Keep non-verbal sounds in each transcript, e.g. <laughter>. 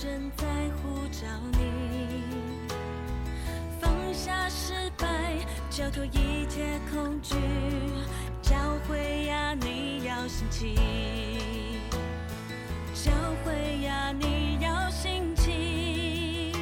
正在呼召你，放下失败，交托一切恐惧，教会呀，你要兴起，教会呀，你要兴起，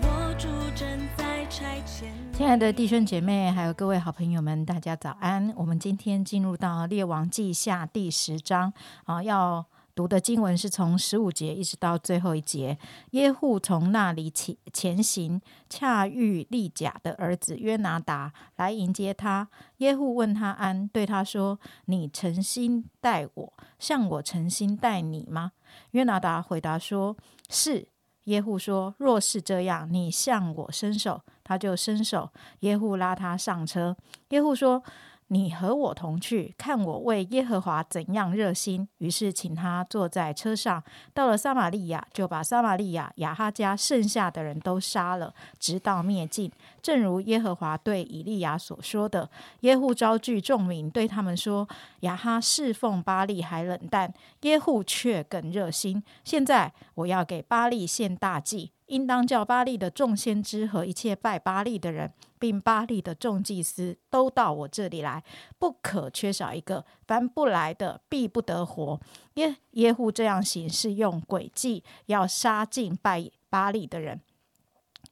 我主正在差遣。亲爱的弟兄姐妹，还有各位好朋友们，大家早安！我们今天进入到《列王记下》第十章啊，要读的经文是从十五节一直到最后一节。耶户从那里起前行，恰遇利甲的儿子约拿达来迎接他。耶户问他安，对他说：“你诚心待我，像我诚心待你吗？”约拿达回答说：“是。”耶户说：“若是这样，你向我伸手。”他就伸手，耶户拉他上车。耶户说：“你和我同去，看我为耶和华怎样热心。”于是请他坐在车上，到了撒玛利亚，就把撒玛利亚亚哈家剩下的人都杀了，直到灭尽。正如耶和华对以利亚所说的，耶户招聚众民，对他们说：“亚哈侍奉巴利还冷淡，耶户却更热心。现在我要给巴利献大祭。”应当叫巴利的众先知和一切拜巴利的人，并巴利的众祭司都到我这里来，不可缺少一个。凡不来的，必不得活。耶耶户这样行，是用诡计要杀尽拜巴利的人。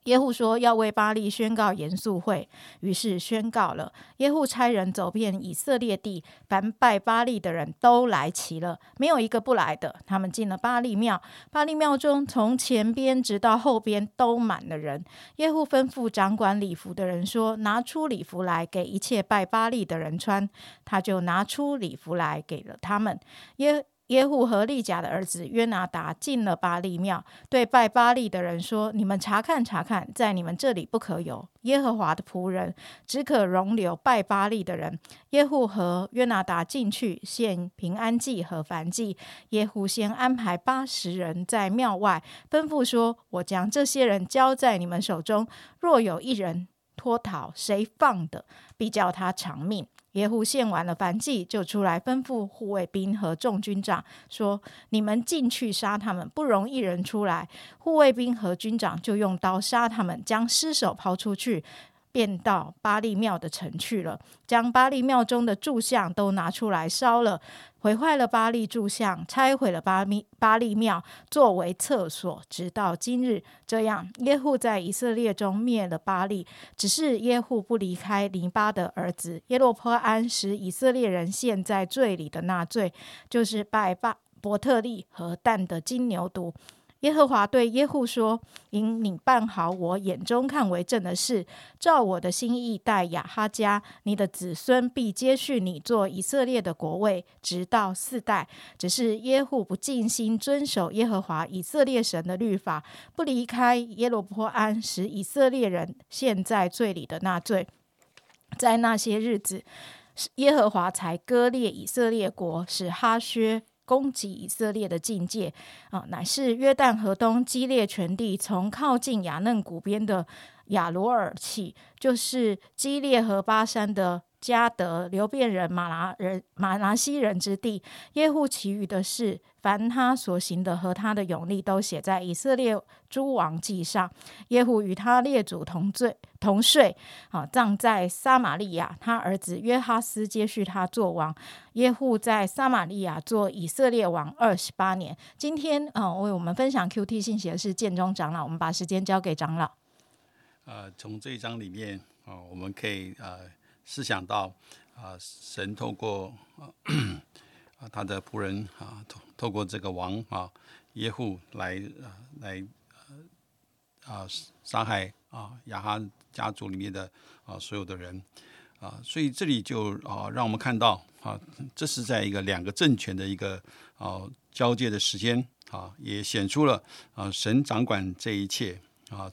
耶户说要为巴利宣告严肃会，于是宣告了。耶户差人走遍以色列地，凡拜巴利的人都来齐了，没有一个不来的。他们进了巴利庙，巴利庙中从前边直到后边都满了人。耶户吩咐掌管礼服的人说：“拿出礼服来，给一切拜巴利的人穿。”他就拿出礼服来给了他们。耶耶户和利甲的儿子约拿达进了巴利庙，对拜巴利的人说：“你们查看查看，在你们这里不可有耶和华的仆人，只可容留拜巴利的人。”耶户和约拿达进去献平安祭和燔祭。耶户先安排八十人在庙外，吩咐说：“我将这些人交在你们手中，若有一人脱逃，谁放的，必叫他偿命。”耶户献完了燔祭，就出来吩咐护卫兵和众军长说：“你们进去杀他们，不容一人出来。”护卫兵和军长就用刀杀他们，将尸首抛出去，便到巴利庙的城去了，将巴利庙中的柱像都拿出来烧了。毁坏了巴利柱像，拆毁了巴利巴利庙，作为厕所，直到今日。这样，耶户在以色列中灭了巴利，只是耶户不离开尼巴的儿子耶洛坡安，使以色列人陷在罪里的那罪，就是拜巴伯特利和蛋的金牛犊。耶和华对耶户说：“因你办好我眼中看为正的事，照我的心意待亚哈家，你的子孙必接续你做以色列的国位，直到四代。只是耶户不尽心遵守耶和华以色列神的律法，不离开耶罗波安，使以色列人陷在罪里的那罪，在那些日子，耶和华才割裂以色列国，使哈薛。”攻击以色列的境界啊，乃是约旦河东激烈全地，从靠近雅嫩谷边的亚罗尔起，就是激烈和巴山的加德流变人马拿人马拿西人之地。耶户其余的事，凡他所行的和他的勇力，都写在以色列诸王记上。耶户与他列祖同罪同睡，啊，葬在撒玛利亚。他儿子约哈斯接续他做王。耶户在撒玛利亚做以色列王二十八年。今天，啊，为我们分享 Q T 信息的是建中长老。我们把时间交给长老。呃，从这一章里面，啊，我们可以呃思想到，啊，神透过 <clears throat> 啊他的仆人啊，透透过这个王啊耶户来啊来啊杀害啊亚哈家族里面的啊所有的人啊，所以这里就啊让我们看到啊，这是在一个两个政权的一个啊交界的时间啊，也显出了啊神掌管这一切啊，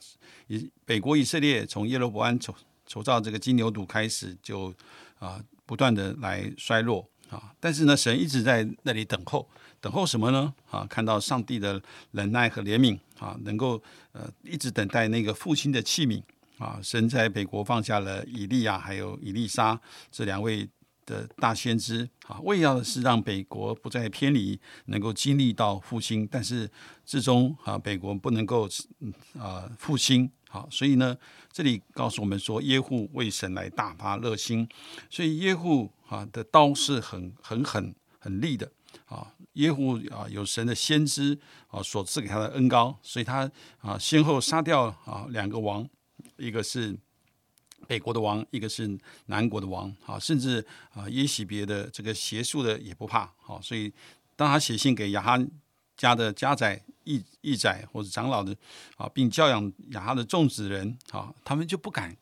以北国以色列从耶罗伯安从筹造这个金牛犊开始，就啊不断的来衰落啊，但是呢，神一直在那里等候。等候什么呢？啊，看到上帝的忍耐和怜悯啊，能够呃一直等待那个父亲的器皿啊。神在北国放下了以利亚还有以利沙这两位的大先知啊，为要的是让北国不再偏离，能够经历到复兴。但是至终啊，北国不能够啊复兴。好，所以呢，这里告诉我们说，耶户为神来大发热心。所以耶户啊的刀是很很狠很利的啊。耶户啊有神的先知啊所赐给他的恩高，所以他啊先后杀掉啊两个王，一个是。北国的王，一个是南国的王，啊，甚至啊耶喜别的这个邪术的也不怕，好，所以当他写信给亚哈家的家宰、义义宰或者长老的啊，并教养雅哈的众子人，啊，他们就不敢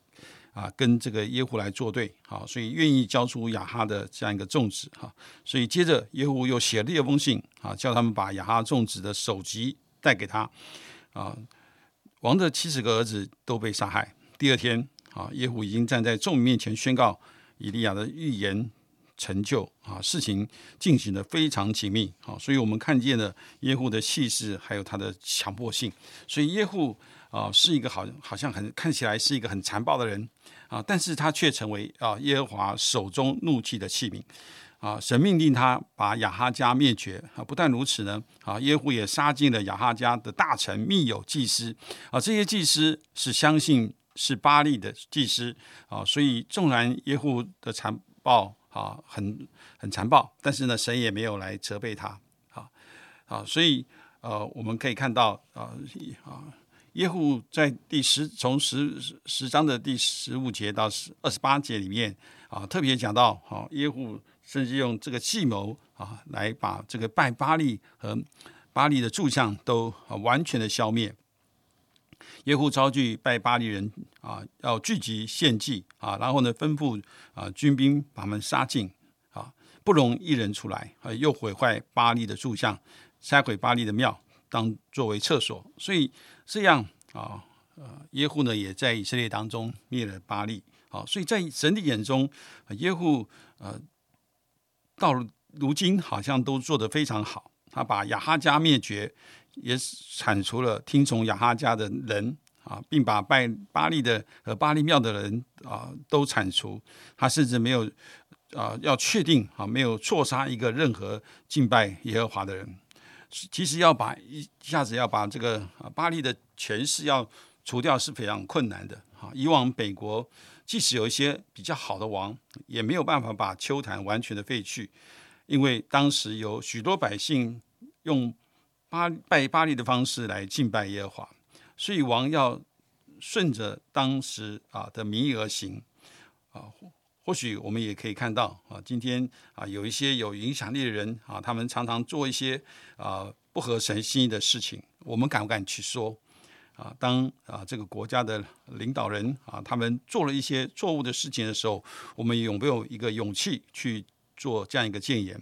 啊跟这个耶户来作对，好，所以愿意交出亚哈的这样一个众子，哈，所以接着耶户又写了一封信，啊，叫他们把亚哈众子的首级带给他，啊，王的七十个儿子都被杀害，第二天。啊，耶户已经站在众面前宣告以利亚的预言成就啊，事情进行的非常紧密啊，所以我们看见了耶户的气势，还有他的强迫性。所以耶户啊，是一个好好像很看起来是一个很残暴的人啊，但是他却成为啊耶和华手中怒气的器皿啊，神命令他把亚哈家灭绝啊，不但如此呢啊，耶户也杀尽了亚哈家的大臣、密友、祭司啊，这些祭司是相信。是巴利的祭司啊，所以纵然耶户的残暴啊，很很残暴，但是呢，神也没有来责备他啊啊，所以呃，我们可以看到啊啊，耶户在第十从十十章的第十五节到十二十八节里面啊，特别讲到啊，耶户甚至用这个计谋啊，来把这个拜巴利和巴利的柱像都啊完全的消灭。耶户召聚拜巴利人啊，要聚集献祭啊，然后呢吩咐啊军兵把他们杀尽啊，不容一人出来啊，又毁坏巴利的柱像，拆毁巴利的庙，当作为厕所。所以这样啊，呃耶户呢也在以色列当中灭了巴利。好，所以在神的眼中，啊耶户呃到如今好像都做得非常好，他把亚哈家灭绝。也铲除了听从亚哈家的人啊，并把拜巴利的和巴利庙的人啊都铲除。他甚至没有啊，要确定啊，没有错杀一个任何敬拜耶和华的人。其实要把一下子要把这个啊巴利的权势要除掉是非常困难的啊。以往北国即使有一些比较好的王，也没有办法把秋坛完全的废去，因为当时有许多百姓用。巴拜巴利的方式来敬拜耶和华，所以王要顺着当时啊的民意而行啊。或许我们也可以看到啊，今天啊有一些有影响力的人啊，他们常常做一些啊不合神心意的事情。我们敢不敢去说啊？当啊这个国家的领导人啊，他们做了一些错误的事情的时候，我们有没有一个勇气去做这样一个谏言？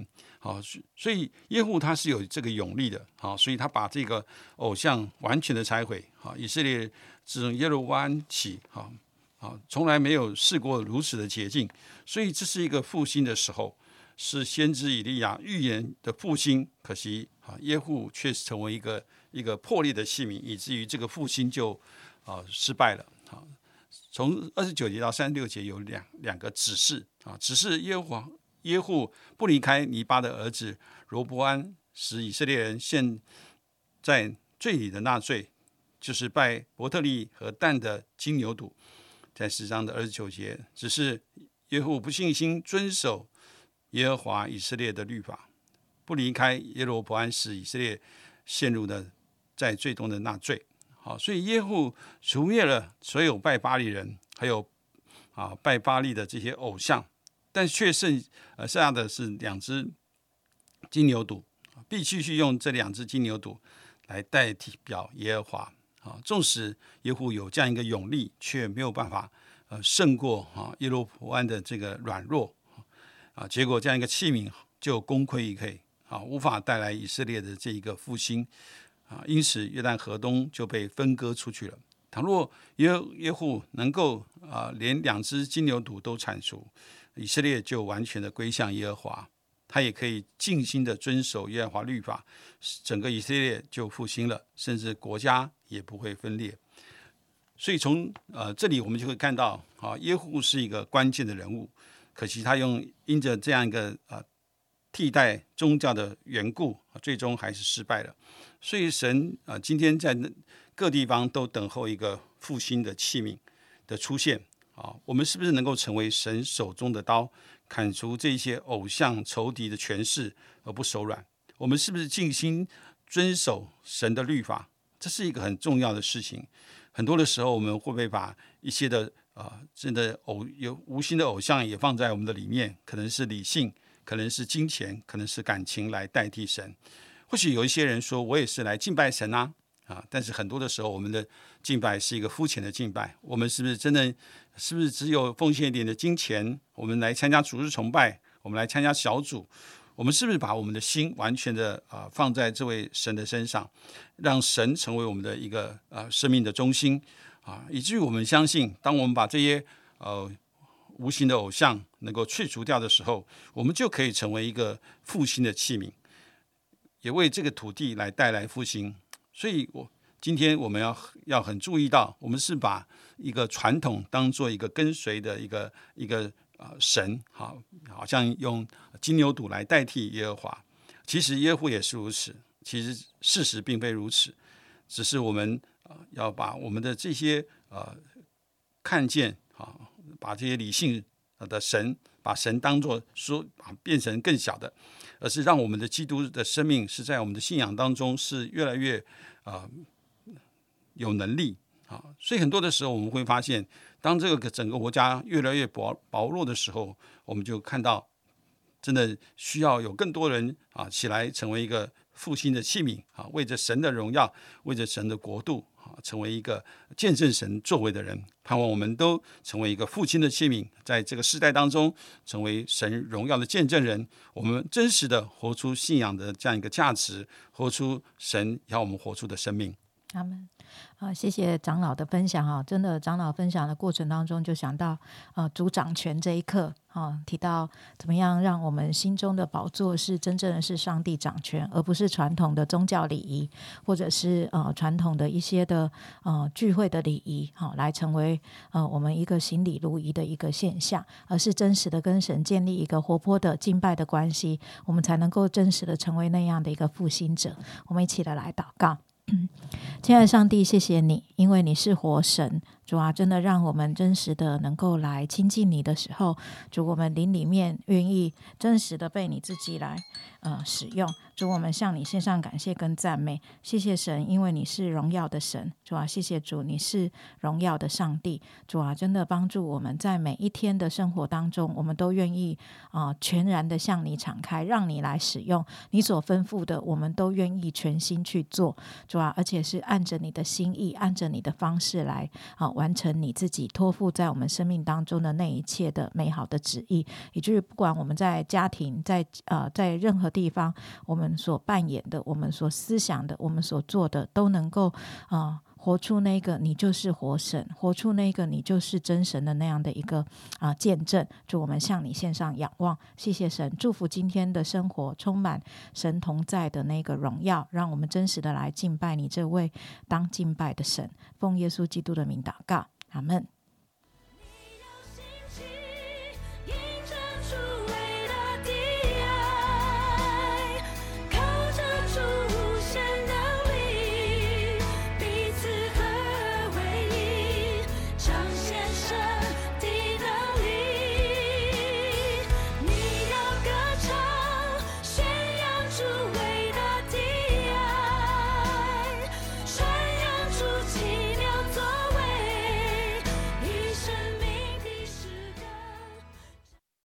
好，所以耶户他是有这个勇力的，好，所以他把这个偶像完全的拆毁，好，以色列自从耶路湾起，好，好，从来没有试过如此的捷径，所以这是一个复兴的时候，是先知以利亚预言的复兴，可惜啊，耶户却成为一个一个破裂的器皿，以至于这个复兴就啊失败了，好，从二十九节到三十六节有两两个指示啊，指示耶和华。耶户不离开尼巴的儿子罗伯安，使以色列人陷在罪里的纳罪，就是拜伯特利和蛋的金牛犊，在十章的二十九节，只是耶户不信心遵守耶和华以色列的律法，不离开耶罗伯安，使以色列陷入的在最终的纳罪。好，所以耶户除灭了所有拜巴利人，还有啊拜巴利的这些偶像。但却剩呃剩下的是两只金牛犊，必须去用这两只金牛犊来代替表耶和华啊。纵使耶户有这样一个勇力，却没有办法呃胜过啊耶路伯安的这个软弱啊。结果这样一个器皿就功亏一篑啊，无法带来以色列的这一个复兴啊。因此约旦河东就被分割出去了。倘若耶耶户能够啊连两只金牛犊都铲除。以色列就完全的归向耶和华，他也可以尽心的遵守耶和华律法，整个以色列就复兴了，甚至国家也不会分裂。所以从呃这里我们就会看到，啊耶户是一个关键的人物，可惜他用因着这样一个啊替代宗教的缘故，最终还是失败了。所以神啊，今天在各地方都等候一个复兴的器皿的出现啊。我们是不是能够成为神手中的刀，砍除这些偶像仇敌的权势而不手软？我们是不是尽心遵守神的律法？这是一个很重要的事情。很多的时候，我们会不会把一些的啊，真的偶有无心的偶像也放在我们的里面？可能是理性，可能是金钱，可能是感情来代替神。或许有一些人说，我也是来敬拜神啊，啊！但是很多的时候，我们的敬拜是一个肤浅的敬拜。我们是不是真的？是不是只有奉献一点的金钱？我们来参加主日崇拜，我们来参加小组，我们是不是把我们的心完全的啊放在这位神的身上，让神成为我们的一个呃生命的中心啊？以至于我们相信，当我们把这些呃无形的偶像能够去除掉的时候，我们就可以成为一个复兴的器皿。也为这个土地来带来复兴，所以我今天我们要要很注意到，我们是把一个传统当做一个跟随的一个一个呃神，好，好像用金牛犊来代替耶和华。其实耶和华也是如此，其实事实并非如此，只是我们啊要把我们的这些呃看见啊，把这些理性的神，把神当做说变成更小的。而是让我们的基督的生命是在我们的信仰当中是越来越啊有能力。啊，所以很多的时候我们会发现，当这个整个国家越来越薄薄弱的时候，我们就看到真的需要有更多人啊起来成为一个复兴的器皿啊，为着神的荣耀，为着神的国度啊。成为一个见证神作为的人，盼望我们都成为一个父亲的器皿，在这个时代当中，成为神荣耀的见证人。我们真实的活出信仰的这样一个价值，活出神要我们活出的生命。他们。啊，谢谢长老的分享哈！真的，长老分享的过程当中，就想到呃主掌权这一刻啊，提到怎么样让我们心中的宝座是真正的是上帝掌权，而不是传统的宗教礼仪，或者是呃传统的一些的呃聚会的礼仪，好来成为呃我们一个行礼如仪的一个现象，而是真实的跟神建立一个活泼的敬拜的关系，我们才能够真实的成为那样的一个复兴者。我们一起的来祷告。亲爱的上帝，谢谢你，因为你是活神。主啊，真的让我们真实的能够来亲近你的时候，主我们灵里面愿意真实的被你自己来呃使用。主，我们向你献上感谢跟赞美，谢谢神，因为你是荣耀的神。主啊，谢谢主，你是荣耀的上帝。主啊，真的帮助我们在每一天的生活当中，我们都愿意啊全然的向你敞开，让你来使用你所吩咐的，我们都愿意全心去做。主啊，而且是按着你的心意，按着你的方式来啊。完成你自己托付在我们生命当中的那一切的美好的旨意，也就是不管我们在家庭，在呃在任何地方，我们所扮演的，我们所思想的，我们所做的，都能够啊活出那个你就是活神，活出那个你就是真神的那样的一个啊见证。祝我们向你献上仰望，谢谢神，祝福今天的生活充满神同在的那个荣耀，让我们真实的来敬拜你这位当敬拜的神。奉耶稣基督的名祷告，阿门。